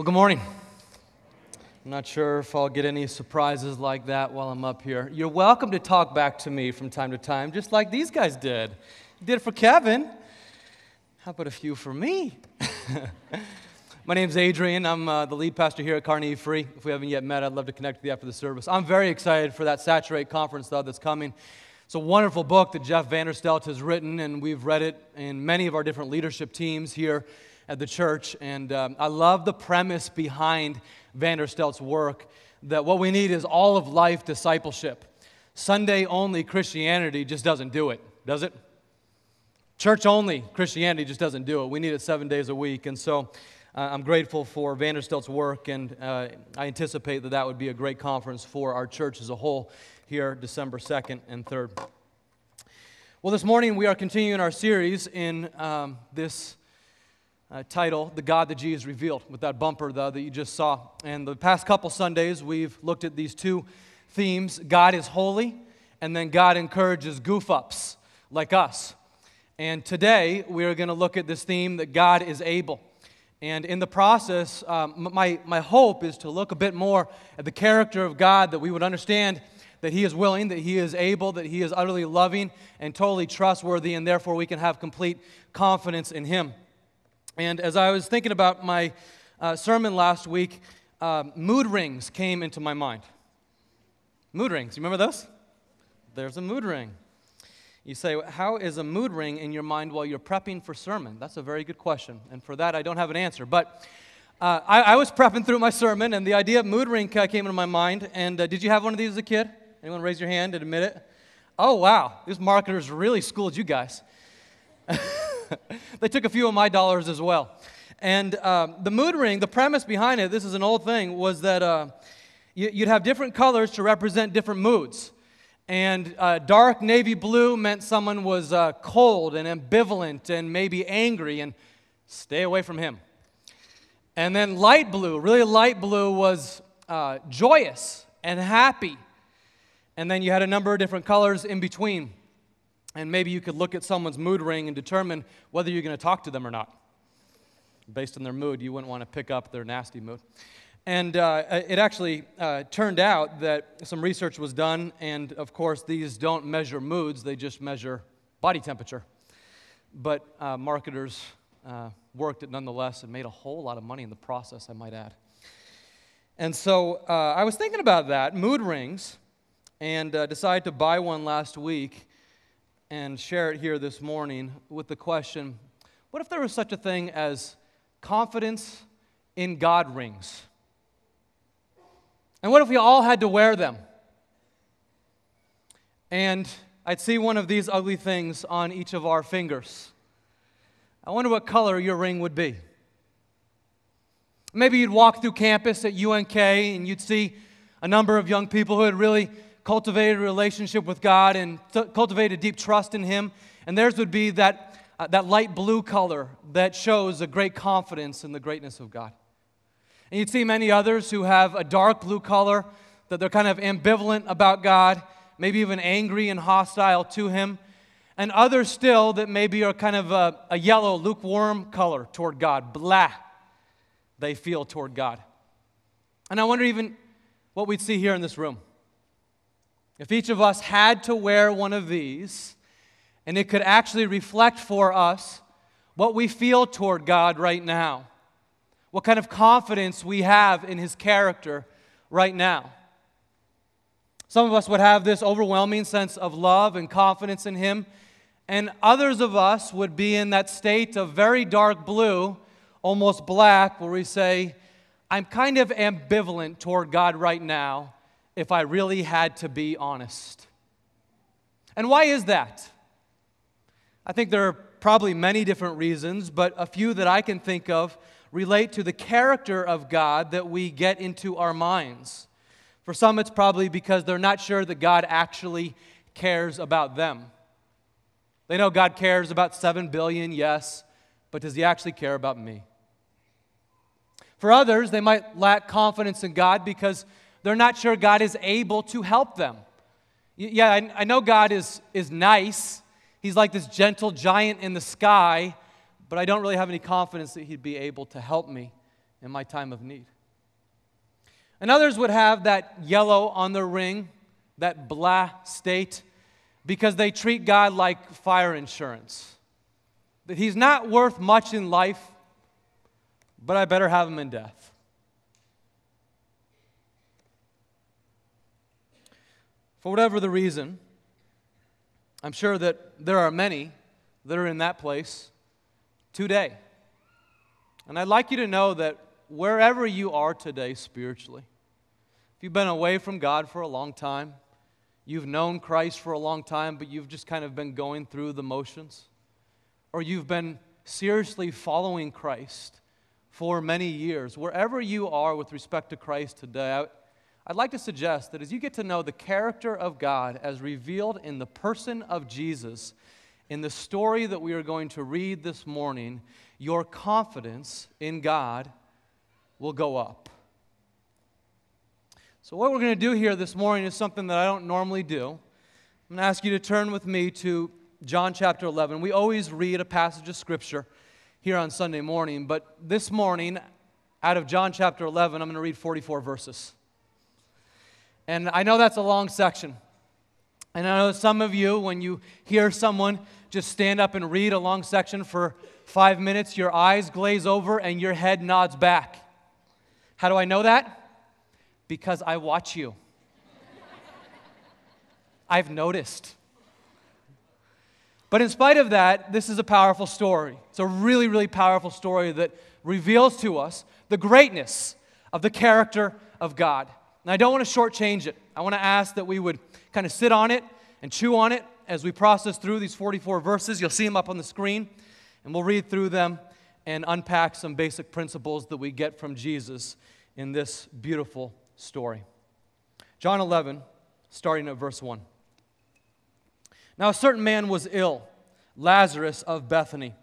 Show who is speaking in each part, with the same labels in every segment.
Speaker 1: Well, good morning. I'm not sure if I'll get any surprises like that while I'm up here. You're welcome to talk back to me from time to time, just like these guys did. Did it for Kevin. How about a few for me? My name's Adrian. I'm uh, the lead pastor here at Carnegie Free. If we haven't yet met, I'd love to connect with you after the service. I'm very excited for that Saturate conference, though, that's coming. It's a wonderful book that Jeff Vanderstelt has written, and we've read it in many of our different leadership teams here at the church. And um, I love the premise behind Vanderstelt's work that what we need is all of life discipleship. Sunday only Christianity just doesn't do it, does it? Church only Christianity just doesn't do it. We need it seven days a week. And so uh, I'm grateful for Vanderstelt's work, and uh, I anticipate that that would be a great conference for our church as a whole here December 2nd and 3rd. Well, this morning we are continuing our series in um, this uh, title, The God That Jesus Revealed, with that bumper the, that you just saw. And the past couple Sundays, we've looked at these two themes God is holy, and then God encourages goof ups like us. And today, we are going to look at this theme that God is able. And in the process, um, my, my hope is to look a bit more at the character of God, that we would understand that He is willing, that He is able, that He is utterly loving and totally trustworthy, and therefore we can have complete confidence in Him. And as I was thinking about my uh, sermon last week, uh, mood rings came into my mind. Mood rings, you remember those? There's a mood ring. You say, How is a mood ring in your mind while you're prepping for sermon? That's a very good question. And for that, I don't have an answer. But uh, I, I, was prepping through my sermon, and the idea of mood ring came into my mind. And uh, did you have one of these as a kid? Anyone raise your hand and admit it? Oh, wow. These marketers really schooled you guys. they took a few of my dollars as well. And um, the mood ring, the premise behind it, this is an old thing, was that uh, you, would have different colors to represent different moods. And uh, dark navy blue meant someone was uh, cold and ambivalent and maybe angry, and stay away from him. And then light blue, really light blue, was uh, joyous and happy. And then you had a number of different colors in between. And maybe you could look at someone's mood ring and determine whether you're going to talk to them or not. Based on their mood, you wouldn't want to pick up their nasty mood. And uh, it actually uh, turned out that some research was done, and of course, these don't measure moods, they just measure body temperature. But uh, marketers uh, worked it nonetheless and made a whole lot of money in the process, I might add. And so uh, I was thinking about that, mood rings, and uh, decided to buy one last week and share it here this morning with the question what if there was such a thing as confidence in God rings? And what if we all had to wear them? And I'd see one of these ugly things on each of our fingers. I wonder what color your ring would be. Maybe you'd walk through campus at UNK and you'd see a number of young people who had really cultivated a relationship with God and t- cultivated deep trust in Him. And theirs would be that, uh, that light blue color that shows a great confidence in the greatness of God. And you'd see many others who have a dark blue color, that they're kind of ambivalent about God, maybe even angry and hostile to Him. And others still that maybe are kind of a, a yellow, lukewarm color toward God, blah, they feel toward God. And I wonder even what we'd see here in this room. If each of us had to wear one of these, and it could actually reflect for us what we feel toward God right now, what kind of confidence we have in His character right now. Some of us would have this overwhelming sense of love and confidence in Him, and others of us would be in that state of very dark blue, almost black, where we say, I'm kind of ambivalent toward God right now if I really had to be honest. And why is that? I think there are probably many different reasons, but a few that I can think of relate to the character of God that we get into our minds. For some, it's probably because they're not sure that God actually cares about them. They know God cares about 7 billion, yes, but does He actually care about me? For others, they might lack confidence in God because they're not sure God is able to help them. Yeah, I, I know God is, is nice. He's like this gentle giant in the sky, but I don't really have any confidence that He'd be able to help me in my time of need. And others would have that yellow on their ring, that blah state, because they treat God like fire insurance. That He's not worth much in life, but I better have Him in death. For whatever the reason, I'm sure that there are many that are in that place today. And I'd like you to know that wherever you are today spiritually, if you've been away from God for a long time, you've known Christ for a long time, but you've just kind of been going through the motions, or you've been seriously following Christ for many years, wherever you are with respect to Christ today, I'd like to suggest that as you get to know the character of God as revealed in the person of Jesus, in the story that we are going to read this morning, your confidence in God will go up. So, what we're going to do here this morning is something that I don't normally do. I'm going to ask you to turn with me to John chapter 11. We always read a passage of Scripture here on Sunday morning, but this morning, out of John chapter 11, I'm going to read 44 verses. And I know that's a long section. And I know some of you, when you hear someone just stand up and read a long section for five minutes, your eyes glaze over and your head nods back. How do I know that? Because I watch you. I've noticed. But in spite of that, this is a powerful story. It's a really, really powerful story that reveals to us the greatness of the character of God. And I don't want to shortchange it. I want to ask that we would kind of sit on it and chew on it as we process through these 44 verses. You'll see them up on the screen, and we'll read through them and unpack some basic principles that we get from Jesus in this beautiful story. John 11, starting at verse 1. Now, a certain man was ill, Lazarus of Bethany,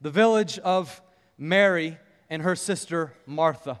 Speaker 1: the village of Mary and her sister Martha.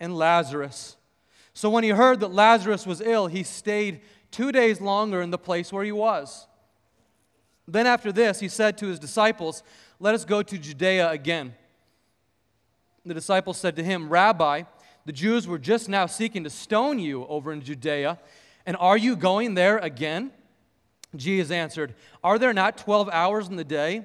Speaker 1: and Lazarus. So, when he heard that Lazarus was ill, he stayed two days longer in the place where he was. Then, after this, he said to his disciples, Let us go to Judea again. The disciples said to him, Rabbi, the Jews were just now seeking to stone you over in Judea, and are you going there again? Jesus answered, Are there not 12 hours in the day?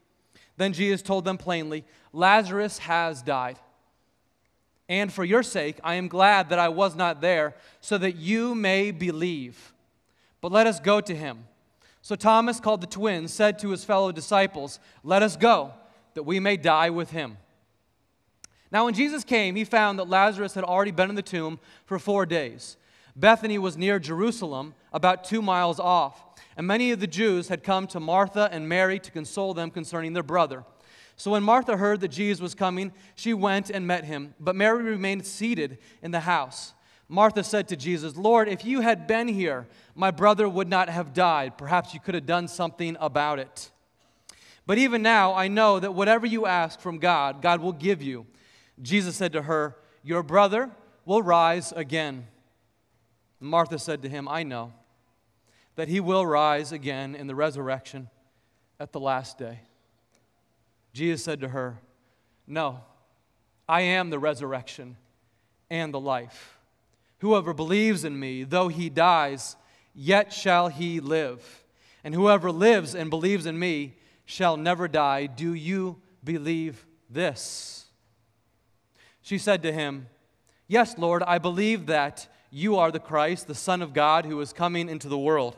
Speaker 1: Then Jesus told them plainly, Lazarus has died. And for your sake, I am glad that I was not there, so that you may believe. But let us go to him. So Thomas, called the twin, said to his fellow disciples, Let us go, that we may die with him. Now, when Jesus came, he found that Lazarus had already been in the tomb for four days. Bethany was near Jerusalem, about two miles off and many of the Jews had come to Martha and Mary to console them concerning their brother. So when Martha heard that Jesus was coming, she went and met him, but Mary remained seated in the house. Martha said to Jesus, Lord, if you had been here, my brother would not have died. Perhaps you could have done something about it. But even now, I know that whatever you ask from God, God will give you. Jesus said to her, Your brother will rise again. Martha said to him, I know that he will rise again in the resurrection at the last day. Jesus said to her, No, I am the resurrection and the life. Whoever believes in me, though he dies, yet shall he live. And whoever lives and believes in me shall never die. Do you believe this? She said to him, Yes, Lord, I believe that you are the Christ, the Son of God, who is coming into the world.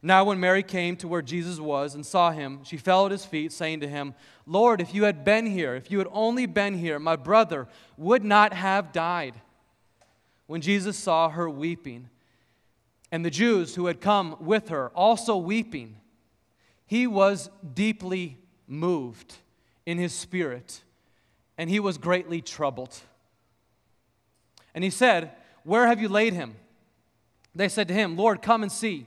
Speaker 1: Now, when Mary came to where Jesus was and saw him, she fell at his feet, saying to him, Lord, if you had been here, if you had only been here, my brother would not have died. When Jesus saw her weeping, and the Jews who had come with her also weeping, he was deeply moved in his spirit, and he was greatly troubled. And he said, Where have you laid him? They said to him, Lord, come and see.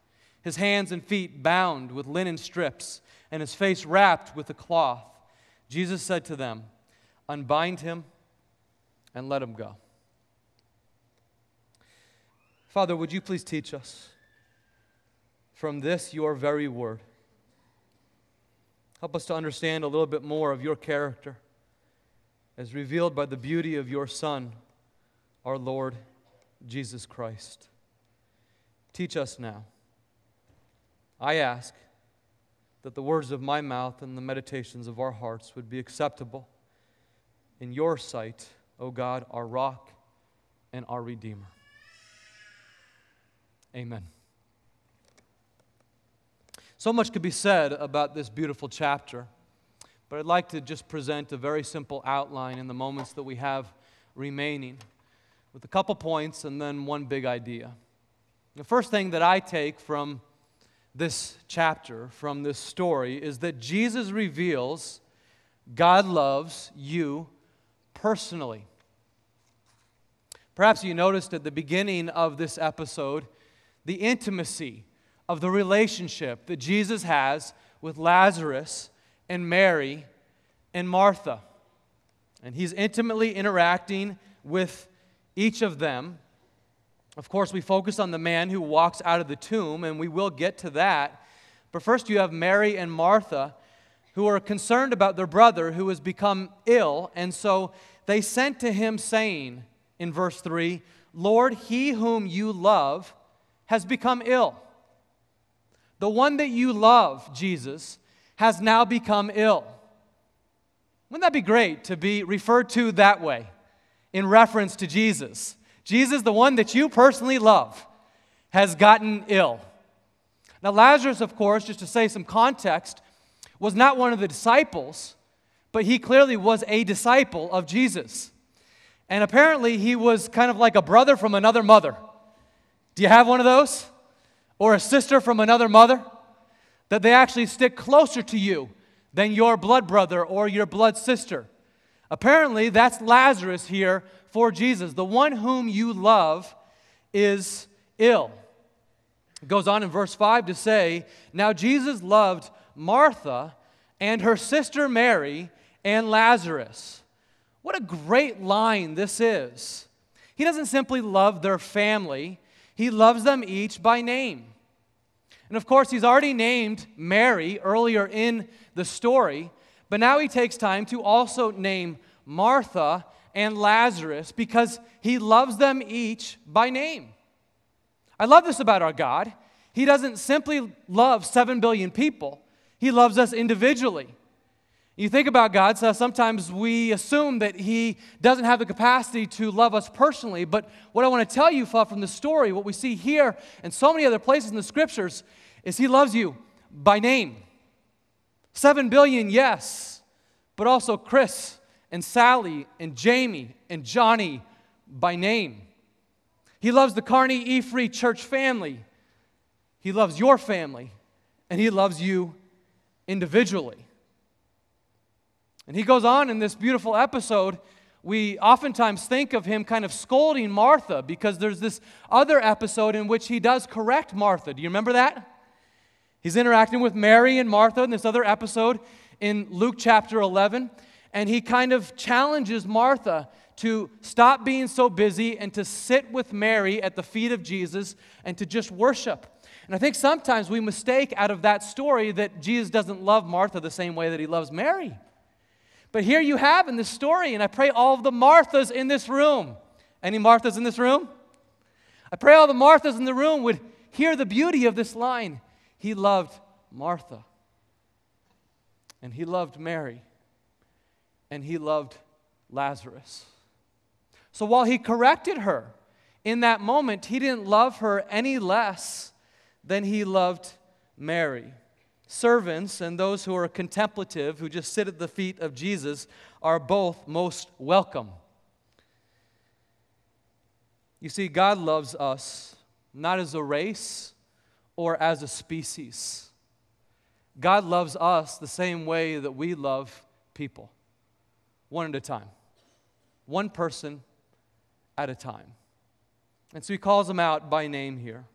Speaker 1: his hands and feet bound with linen strips, and his face wrapped with a cloth. Jesus said to them, Unbind him and let him go. Father, would you please teach us from this your very word? Help us to understand a little bit more of your character as revealed by the beauty of your Son, our Lord Jesus Christ. Teach us now. I ask that the words of my mouth and the meditations of our hearts would be acceptable in your sight, O God, our rock and our Redeemer. Amen. So much could be said about this beautiful chapter. But I'd like to just present a very simple outline in the moments that we have remaining with a couple points and then one big idea. The first thing that I take from this chapter, from this story, is that Jesus reveals God loves you personally. Perhaps you noticed at the beginning of this episode the intimacy of the relationship that Jesus has with Lazarus and Mary and Martha. And he's intimately interacting with each of them. Of course, we focus on the man who walks out of the tomb, and we will get to that. But first, you have Mary and Martha who are concerned about their brother who has become ill. And so they sent to him, saying in verse 3 Lord, he whom you love has become ill. The one that you love, Jesus, has now become ill. Wouldn't that be great to be referred to that way in reference to Jesus? Jesus, the one that you personally love, has gotten ill. Now, Lazarus, of course, just to say some context, was not one of the disciples, but he clearly was a disciple of Jesus. And apparently, he was kind of like a brother from another mother. Do you have one of those? Or a sister from another mother? that they actually stick closer to you than your blood brother or your blood sister. Apparently, that's Lazarus here for Jesus. The one whom you love is ill. It goes on in verse 5 to say, Now Jesus loved Martha and her sister Mary and Lazarus. What a great line this is. He doesn't simply love their family, he loves them each by name. And of course, he's already named Mary earlier in the story, but now he takes time to also name Martha and Lazarus because he loves them each by name. I love this about our God. He doesn't simply love 7 billion people, He loves us individually. You think about God, so sometimes we assume that He doesn't have the capacity to love us personally. But what I want to tell you from the story, what we see here and so many other places in the scriptures, is He loves you by name. Seven billion, yes, but also Chris and Sally and Jamie and Johnny by name. He loves the Kearney E Free church family. He loves your family, and He loves you individually. And he goes on in this beautiful episode. We oftentimes think of him kind of scolding Martha because there's this other episode in which he does correct Martha. Do you remember that? He's interacting with Mary and Martha in this other episode in Luke chapter 11, and he kind of challenges Martha to stop being so busy and to sit with Mary at the feet of Jesus and to just worship. And I think sometimes we mistake out of that story that Jesus doesn't love Martha the same way that he loves Mary. But here you have in this story, and I pray all of the Marthas in this room. Any Marthas in this room? I pray all the Marthas in the room would hear the beauty of this line. He loved Martha, and he loved Mary, and he loved Lazarus. So while he corrected her in that moment, he didn't love her any less than he loved Mary servants and those who are contemplative, who just sit at the feet of Jesus, are both most welcome. You see, God loves us not as a race or as a species. God loves us the same way that we love people, one at a time, one person at a time. And so he calls them out by name here.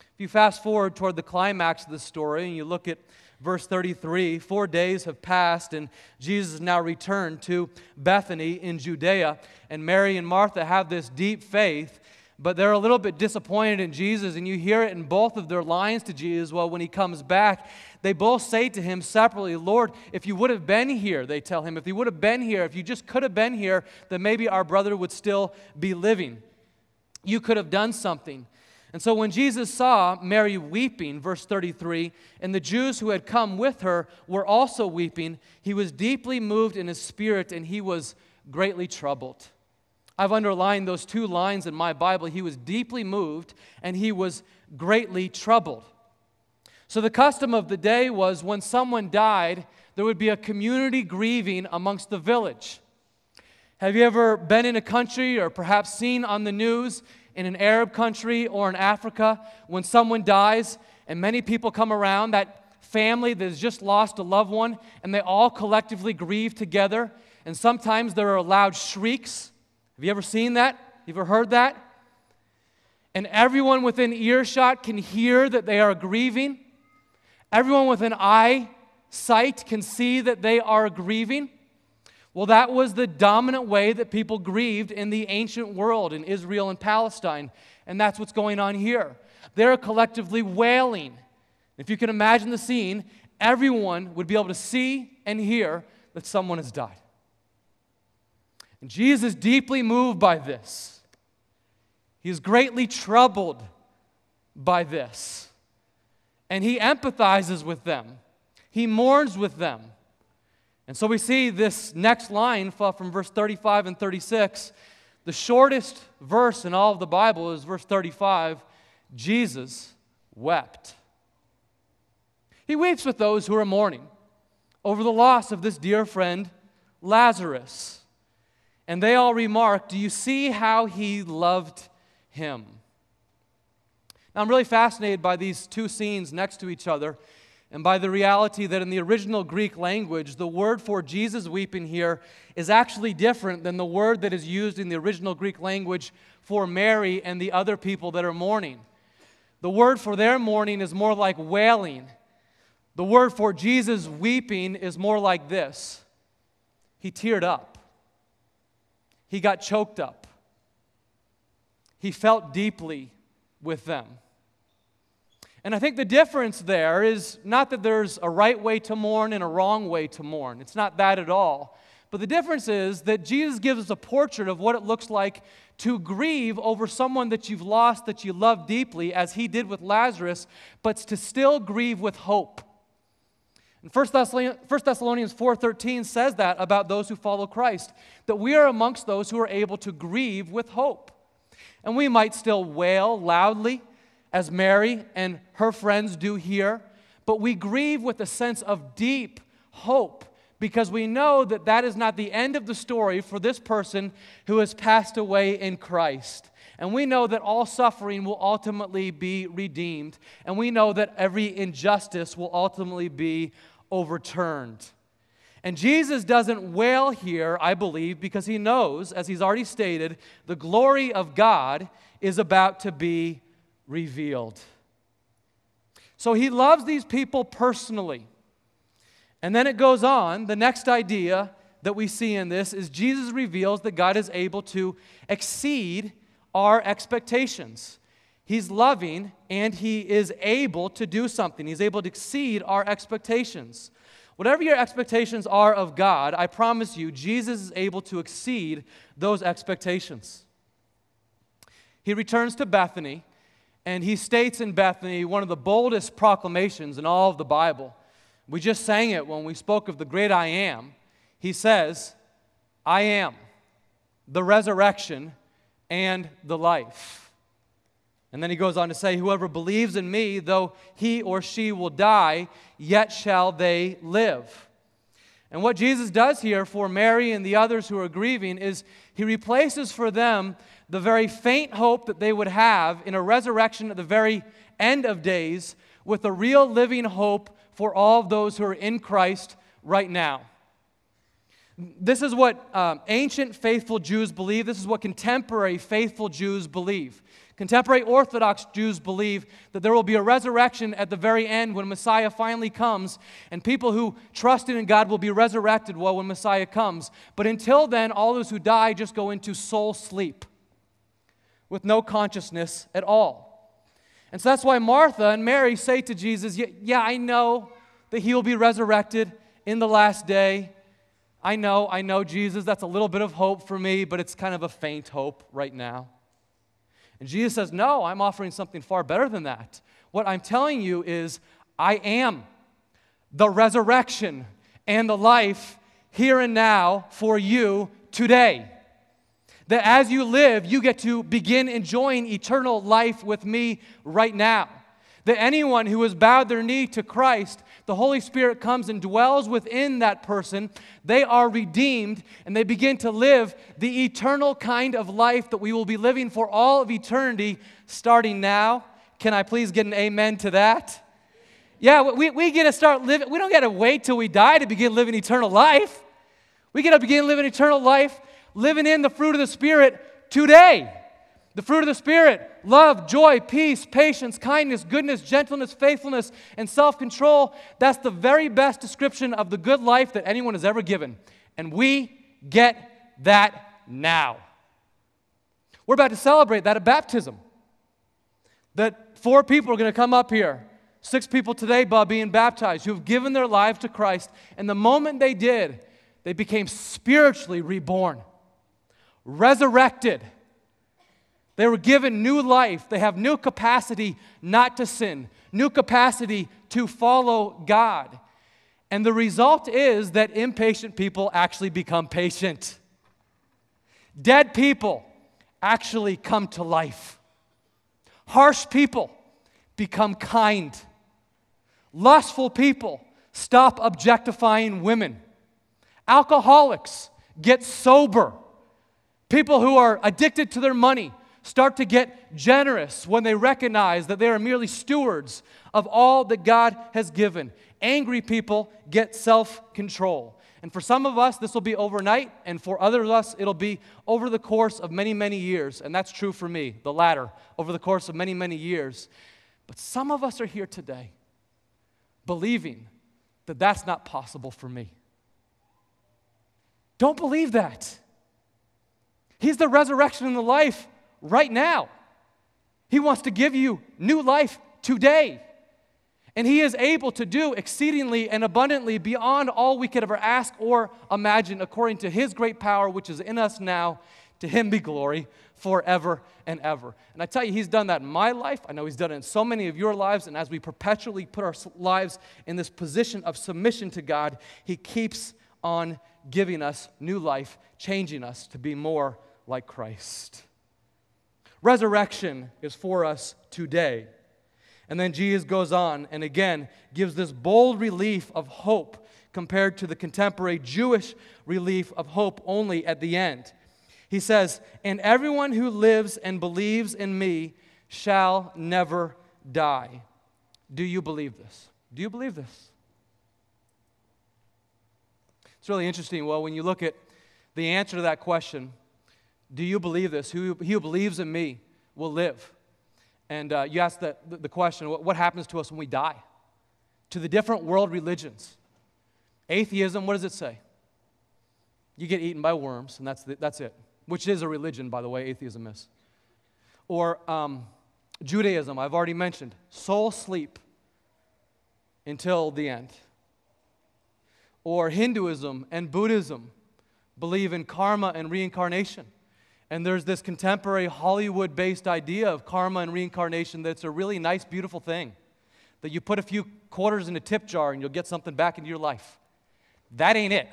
Speaker 1: If you fast forward toward the climax of the story and you look at verse 33, four days have passed and Jesus has now returned to Bethany in Judea. And Mary and Martha have this deep faith, but they're a little bit disappointed in Jesus. And you hear it in both of their lines to Jesus. Well, when he comes back, they both say to him separately, Lord, if you would have been here, they tell him, if you would have been here, if you just could have been here, then maybe our brother would still be living. You could have done something. And so when Jesus saw Mary weeping, verse 33, and the Jews who had come with her were also weeping, he was deeply moved in his spirit and he was greatly troubled. I've underlined those two lines in my Bible. He was deeply moved and he was greatly troubled. So, the custom of the day was when someone died, there would be a community grieving amongst the village. Have you ever been in a country or perhaps seen on the news in an Arab country or in Africa, when someone dies and many people come around, that family that has just lost a loved one, and they all collectively grieve together. And sometimes there are loud shrieks. Have you ever seen that? You ever heard that? And everyone within earshot can hear that they are grieving. Everyone with an eye sight can see that they are grieving. Well, that was the dominant way that people grieved in the ancient world in Israel and Palestine. And that's what's going on here. They're collectively wailing. If you can imagine the scene, everyone would be able to see and hear that someone has died. And Jesus is deeply moved by this. He is greatly troubled by this. And he empathizes with them, he mourns with them. And so we see this next line from verse 35 and 36. The shortest verse in all of the Bible is verse 35 Jesus wept. He weeps with those who are mourning over the loss of this dear friend, Lazarus. And they all remark, Do you see how he loved him? Now, I'm really fascinated by these two scenes next to each other and by the reality that in the original Greek language, the word for Jesus weeping here is actually different than the word that is used in the original Greek language for Mary and the other people that are mourning. The word for their mourning is more like wailing. The word for Jesus weeping is more like this He teared up, he got choked up, he felt deeply with them. And I think the difference there is not that there's a right way to mourn and a wrong way to mourn. It's not that at all. But the difference is that Jesus gives us a portrait of what it looks like to grieve over someone that you've lost that you love deeply, as he did with Lazarus, but to still grieve with hope. And 1 Thessalonians, 1 Thessalonians 4:13 says that about those who follow Christ, that we are amongst those who are able to grieve with hope. And we might still wail loudly, as Mary and her friends do here, but we grieve with a sense of deep hope because we know that that is not the end of the story for this person who has passed away in Christ. And we know that all suffering will ultimately be redeemed. And we know that every injustice will ultimately be overturned. And Jesus doesn't wail here, I believe, because he knows, as he's already stated, the glory of God is about to be revealed. So he loves these people personally. And then it goes on, the next idea that we see in this is Jesus reveals that God is able to exceed our expectations. He's loving and he is able to do something. He's able to exceed our expectations. Whatever your expectations are of God, I promise you, Jesus is able to exceed those expectations. He returns to Bethany, and he states in Bethany one of the boldest proclamations in all of the Bible. We just sang it when we spoke of the great I am. He says, I am the resurrection and the life. And then he goes on to say, Whoever believes in me, though he or she will die, yet shall they live. And what Jesus does here for Mary and the others who are grieving is he replaces for them the very faint hope that they would have in a resurrection at the very end of days with a real living hope for all of those who are in Christ right now. This is what um, ancient faithful Jews believe. This is what contemporary faithful Jews believe. Contemporary Orthodox Jews believe that there will be a resurrection at the very end when Messiah finally comes, and people who trusted in God will be resurrected well when Messiah comes. But until then, all those who die just go into soul sleep with no consciousness at all. And so that's why Martha and Mary say to Jesus, Yeah, I know that he will be resurrected in the last day. I know, I know, Jesus, that's a little bit of hope for me, but it's kind of a faint hope right now. And Jesus says, No, I'm offering something far better than that. What I'm telling you is, I am the resurrection and the life here and now for you today. That as you live, you get to begin enjoying eternal life with me right now. That anyone who has bowed their knee to Christ, the Holy Spirit comes and dwells within that person. They are redeemed and they begin to live the eternal kind of life that we will be living for all of eternity starting now. Can I please get an amen to that? Yeah, we, we get to start living. We don't get to wait till we die to begin living eternal life. We get to begin living eternal life, living in the fruit of the Spirit today. The fruit of the Spirit love, joy, peace, patience, kindness, goodness, gentleness, faithfulness, and self control. That's the very best description of the good life that anyone has ever given. And we get that now. We're about to celebrate that at baptism. That four people are going to come up here. Six people today, Bob, being baptized, who have given their lives to Christ. And the moment they did, they became spiritually reborn, resurrected they were given new life. They have new capacity not to sin, new capacity to follow God. And the result is that impatient people actually become patient. Dead people actually come to life. Harsh people become kind. Lustful people stop objectifying women. Alcoholics get sober. People who are addicted to their money start to get generous when they recognize that they are merely stewards of all that God has given. Angry people get self control. And for some of us, this will be overnight, and for others of us, it'll be over the course of many, many years. And that's true for me, the latter, over the course of many, many years. But some of us are here today believing that that's not possible for me. Don't believe that. He's the resurrection and the life right now. He wants to give you new life today. And he is able to do exceedingly and abundantly beyond all we could ever ask or imagine, according to his great power, which is in us now. To him be glory forever and ever. And I tell you, he's done that in my life. I know he's done it in so many of your lives. And as we perpetually put our lives in this position of submission to God, he keeps on giving us new life, changing us to be more like Christ. Resurrection is for us today. And then Jesus goes on and again gives this bold relief of hope compared to the contemporary Jewish relief of hope only at the end. He says, And everyone who lives and believes in me shall never die. Do you believe this? Do you believe this? It's really interesting. Well, when you look at the answer to that question, do you believe this? Who, he who believes in me will live. And uh, you ask the, the question what, what happens to us when we die? To the different world religions. Atheism, what does it say? You get eaten by worms, and that's, the, that's it, which is a religion, by the way, atheism is. Or um, Judaism, I've already mentioned, soul sleep until the end. Or Hinduism and Buddhism believe in karma and reincarnation. And there's this contemporary Hollywood based idea of karma and reincarnation that's a really nice, beautiful thing. That you put a few quarters in a tip jar and you'll get something back into your life. That ain't it.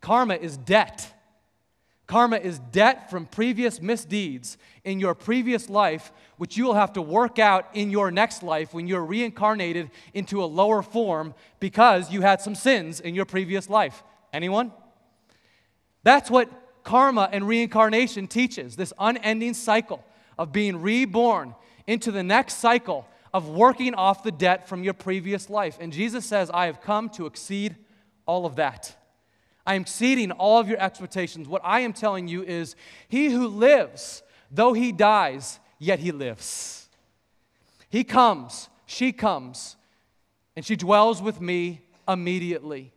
Speaker 1: Karma is debt. Karma is debt from previous misdeeds in your previous life, which you will have to work out in your next life when you're reincarnated into a lower form because you had some sins in your previous life. Anyone? That's what karma and reincarnation teaches this unending cycle of being reborn into the next cycle of working off the debt from your previous life. And Jesus says, I have come to exceed all of that. I am exceeding all of your expectations. What I am telling you is, he who lives, though he dies, yet he lives. He comes, she comes, and she dwells with me immediately.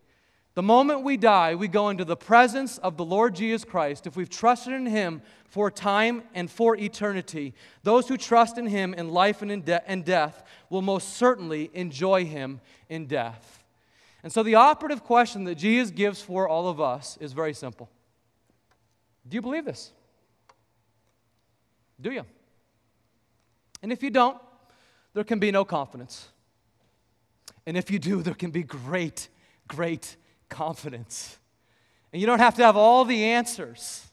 Speaker 1: The moment we die, we go into the presence of the Lord Jesus Christ. If we've trusted in Him for time and for eternity, those who trust in Him in life and in, de- and death will most certainly enjoy Him in death. And so, the operative question that Jesus gives for all of us is very simple Do you believe this? Do you? And if you don't, there can be no confidence. And if you do, there can be great, great confidence. And you don't have to have all the answers,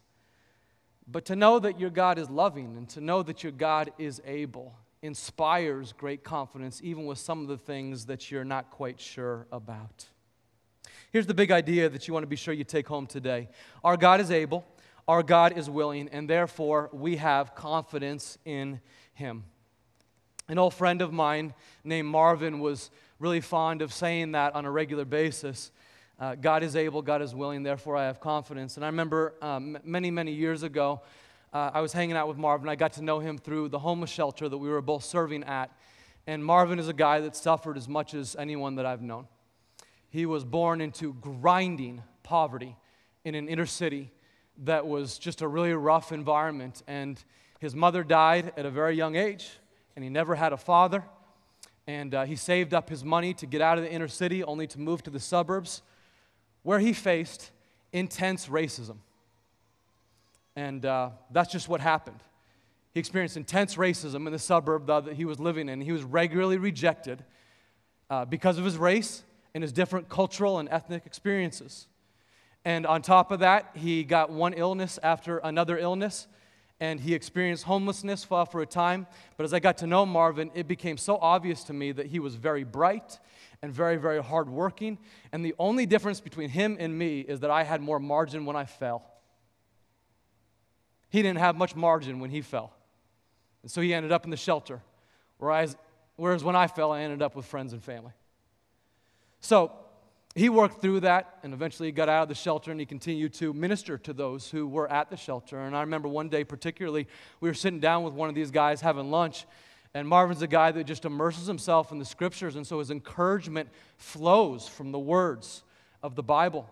Speaker 1: but to know that your God is loving and to know that your God is able inspires great confidence, even with some of the things that you're not quite sure about. Here's the big idea that you want to be sure you take home today Our God is able, our God is willing, and therefore we have confidence in Him. An old friend of mine named Marvin was really fond of saying that on a regular basis. Uh, God is able, God is willing, therefore I have confidence. And I remember um, many, many years ago, uh, I was hanging out with Marvin. I got to know him through the homeless shelter that we were both serving at. And Marvin is a guy that suffered as much as anyone that I've known. He was born into grinding poverty in an inner city that was just a really rough environment. And his mother died at a very young age, and he never had a father. And uh, he saved up his money to get out of the inner city, only to move to the suburbs where he faced intense racism. And uh, that's just what happened. He experienced intense racism in the suburb that he was living in. He was regularly rejected uh, because of his race and his different cultural and ethnic experiences. And on top of that, he got one illness after another illness, and he experienced homelessness for, for a time. But as I got to know Marvin, it became so obvious to me that he was very bright and very, very hardworking. And the only difference between him and me is that I had more margin when I fell. He didn't have much margin when he fell. And so he ended up in the shelter, whereas, whereas when I fell, I ended up with friends and family. So he worked through that and eventually he got out of the shelter and he continued to minister to those who were at the shelter. And I remember one day, particularly, we were sitting down with one of these guys having lunch, and Marvin's a guy that just immerses himself in the scriptures, and so his encouragement flows from the words of the Bible.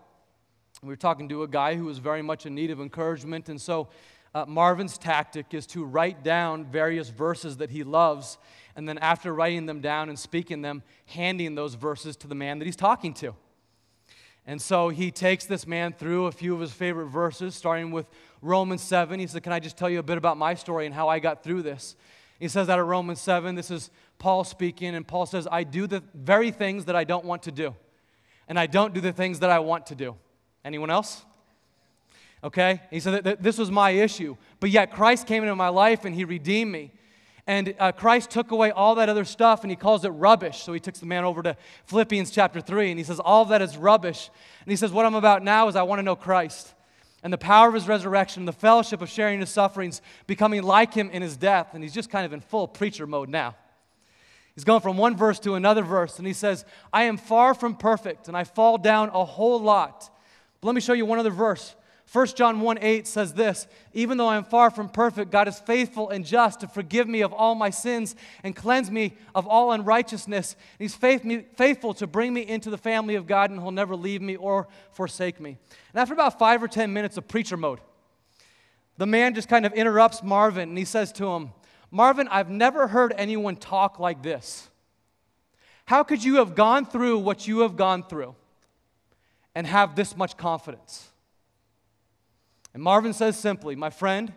Speaker 1: We were talking to a guy who was very much in need of encouragement, and so uh, Marvin's tactic is to write down various verses that he loves, and then after writing them down and speaking them, handing those verses to the man that he's talking to. And so he takes this man through a few of his favorite verses, starting with Romans 7. He said, Can I just tell you a bit about my story and how I got through this? He says that at Romans 7. This is Paul speaking, and Paul says, I do the very things that I don't want to do, and I don't do the things that I want to do. Anyone else? Okay? He said that this was my issue. But yet Christ came into my life and he redeemed me. And uh, Christ took away all that other stuff and he calls it rubbish. So he takes the man over to Philippians chapter 3 and he says, All that is rubbish. And he says, What I'm about now is I want to know Christ and the power of his resurrection, the fellowship of sharing his sufferings, becoming like him in his death. And he's just kind of in full preacher mode now. He's going from one verse to another verse and he says, I am far from perfect and I fall down a whole lot. But let me show you one other verse. 1 John 1 8 says this Even though I am far from perfect, God is faithful and just to forgive me of all my sins and cleanse me of all unrighteousness. And He's faith me, faithful to bring me into the family of God, and He'll never leave me or forsake me. And after about five or 10 minutes of preacher mode, the man just kind of interrupts Marvin and he says to him, Marvin, I've never heard anyone talk like this. How could you have gone through what you have gone through and have this much confidence? And Marvin says simply, My friend,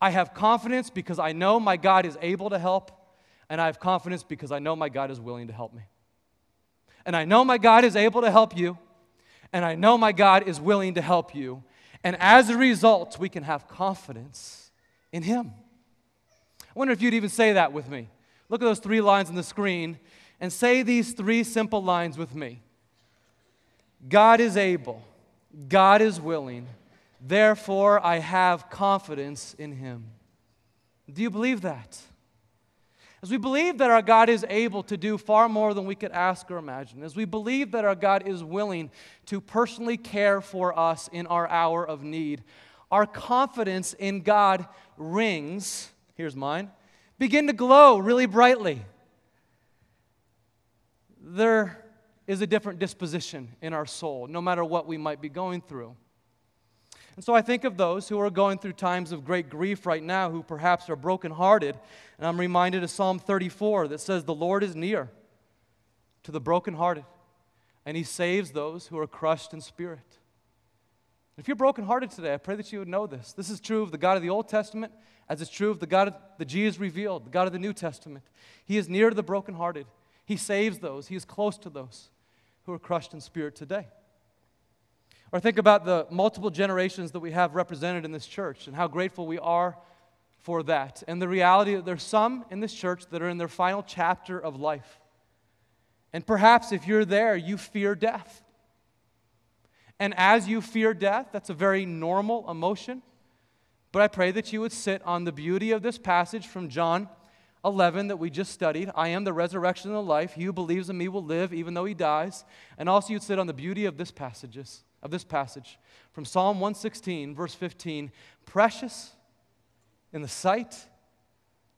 Speaker 1: I have confidence because I know my God is able to help, and I have confidence because I know my God is willing to help me. And I know my God is able to help you, and I know my God is willing to help you. And as a result, we can have confidence in Him. I wonder if you'd even say that with me. Look at those three lines on the screen and say these three simple lines with me God is able, God is willing, Therefore, I have confidence in him. Do you believe that? As we believe that our God is able to do far more than we could ask or imagine, as we believe that our God is willing to personally care for us in our hour of need, our confidence in God rings, here's mine, begin to glow really brightly. There is a different disposition in our soul, no matter what we might be going through. And so I think of those who are going through times of great grief right now, who perhaps are brokenhearted. And I'm reminded of Psalm 34 that says, The Lord is near to the brokenhearted, and he saves those who are crushed in spirit. If you're brokenhearted today, I pray that you would know this. This is true of the God of the Old Testament, as it's true of the God of the Jesus revealed, the God of the New Testament. He is near to the brokenhearted. He saves those. He is close to those who are crushed in spirit today. Or think about the multiple generations that we have represented in this church and how grateful we are for that. And the reality that there's some in this church that are in their final chapter of life. And perhaps if you're there, you fear death. And as you fear death, that's a very normal emotion. But I pray that you would sit on the beauty of this passage from John 11 that we just studied. I am the resurrection and the life. He who believes in me will live even though he dies. And also you'd sit on the beauty of this passages of this passage from Psalm 116, verse 15 precious in the sight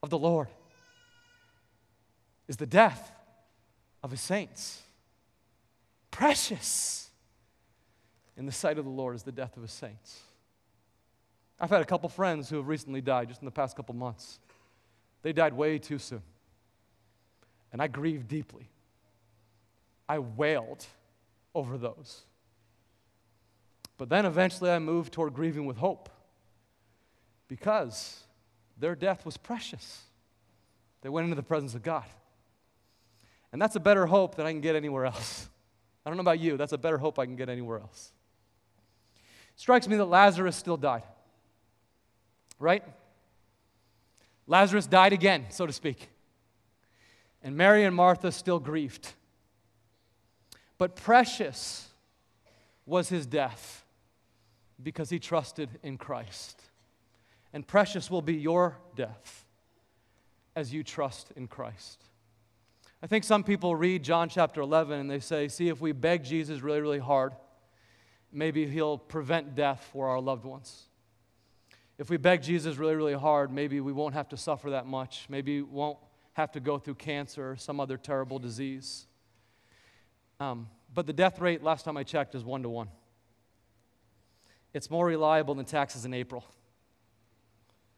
Speaker 1: of the Lord is the death of his saints. Precious in the sight of the Lord is the death of his saints. I've had a couple friends who have recently died just in the past couple months. They died way too soon. And I grieved deeply. I wailed over those. But then eventually I moved toward grieving with hope because their death was precious. They went into the presence of God. And that's a better hope than I can get anywhere else. I don't know about you, that's a better hope I can get anywhere else. Strikes me that Lazarus still died. Right? Lazarus died again, so to speak. And Mary and Martha still grieved. But precious was his death because he trusted in Christ. And precious will be your death as you trust in Christ. I think some people read John chapter 11 and they say, see, if we beg Jesus really, really hard, maybe he'll prevent death for our loved ones. If we beg Jesus really, really hard, maybe we won't have to suffer that much. Maybe we won't have to go through cancer or some other terrible disease. Um, but the death rate, last time I checked, is one to one. It's more reliable than taxes in April.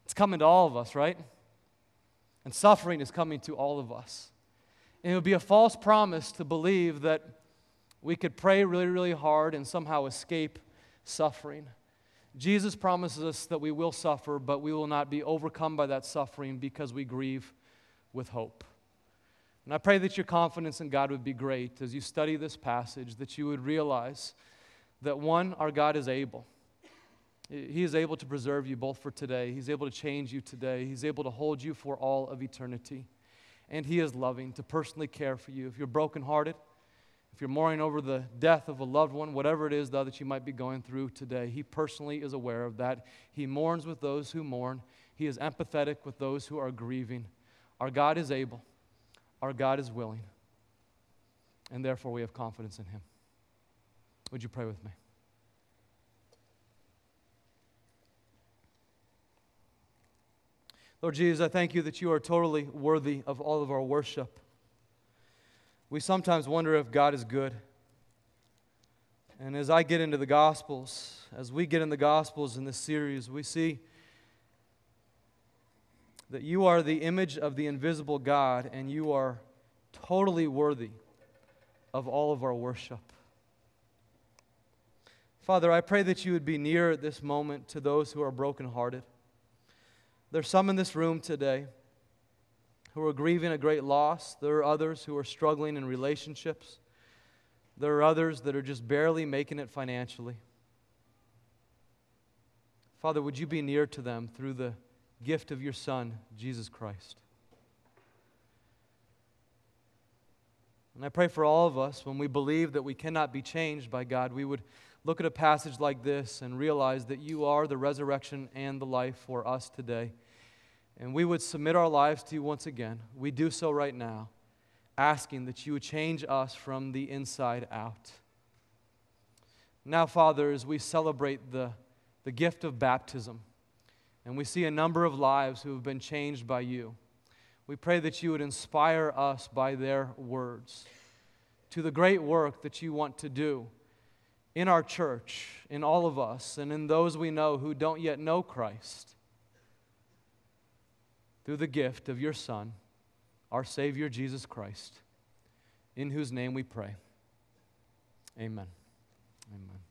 Speaker 1: It's coming to all of us, right? And suffering is coming to all of us. And it would be a false promise to believe that we could pray really, really hard and somehow escape suffering. Jesus promises us that we will suffer, but we will not be overcome by that suffering because we grieve with hope. And I pray that your confidence in God would be great as you study this passage, that you would realize that one, our God is able. He is able to preserve you both for today. He's able to change you today. He's able to hold you for all of eternity. And He is loving to personally care for you. If you're brokenhearted, if you're mourning over the death of a loved one, whatever it is, though, that you might be going through today, He personally is aware of that. He mourns with those who mourn, He is empathetic with those who are grieving. Our God is able, our God is willing, and therefore we have confidence in Him. Would you pray with me? Lord Jesus, I thank you that you are totally worthy of all of our worship. We sometimes wonder if God is good. And as I get into the Gospels, as we get in the Gospels in this series, we see that you are the image of the invisible God and you are totally worthy of all of our worship. Father, I pray that you would be near at this moment to those who are brokenhearted. There's some in this room today who are grieving a great loss. There are others who are struggling in relationships. There are others that are just barely making it financially. Father, would you be near to them through the gift of your Son, Jesus Christ? And I pray for all of us when we believe that we cannot be changed by God, we would look at a passage like this and realize that you are the resurrection and the life for us today and we would submit our lives to you once again, we do so right now, asking that you would change us from the inside out. Now, Father, as we celebrate the, the gift of baptism, and we see a number of lives who have been changed by you, we pray that you would inspire us by their words to the great work that you want to do in our church, in all of us, and in those we know who don't yet know Christ through the gift of your Son, our Savior Jesus Christ, in whose name we pray. Amen. Amen.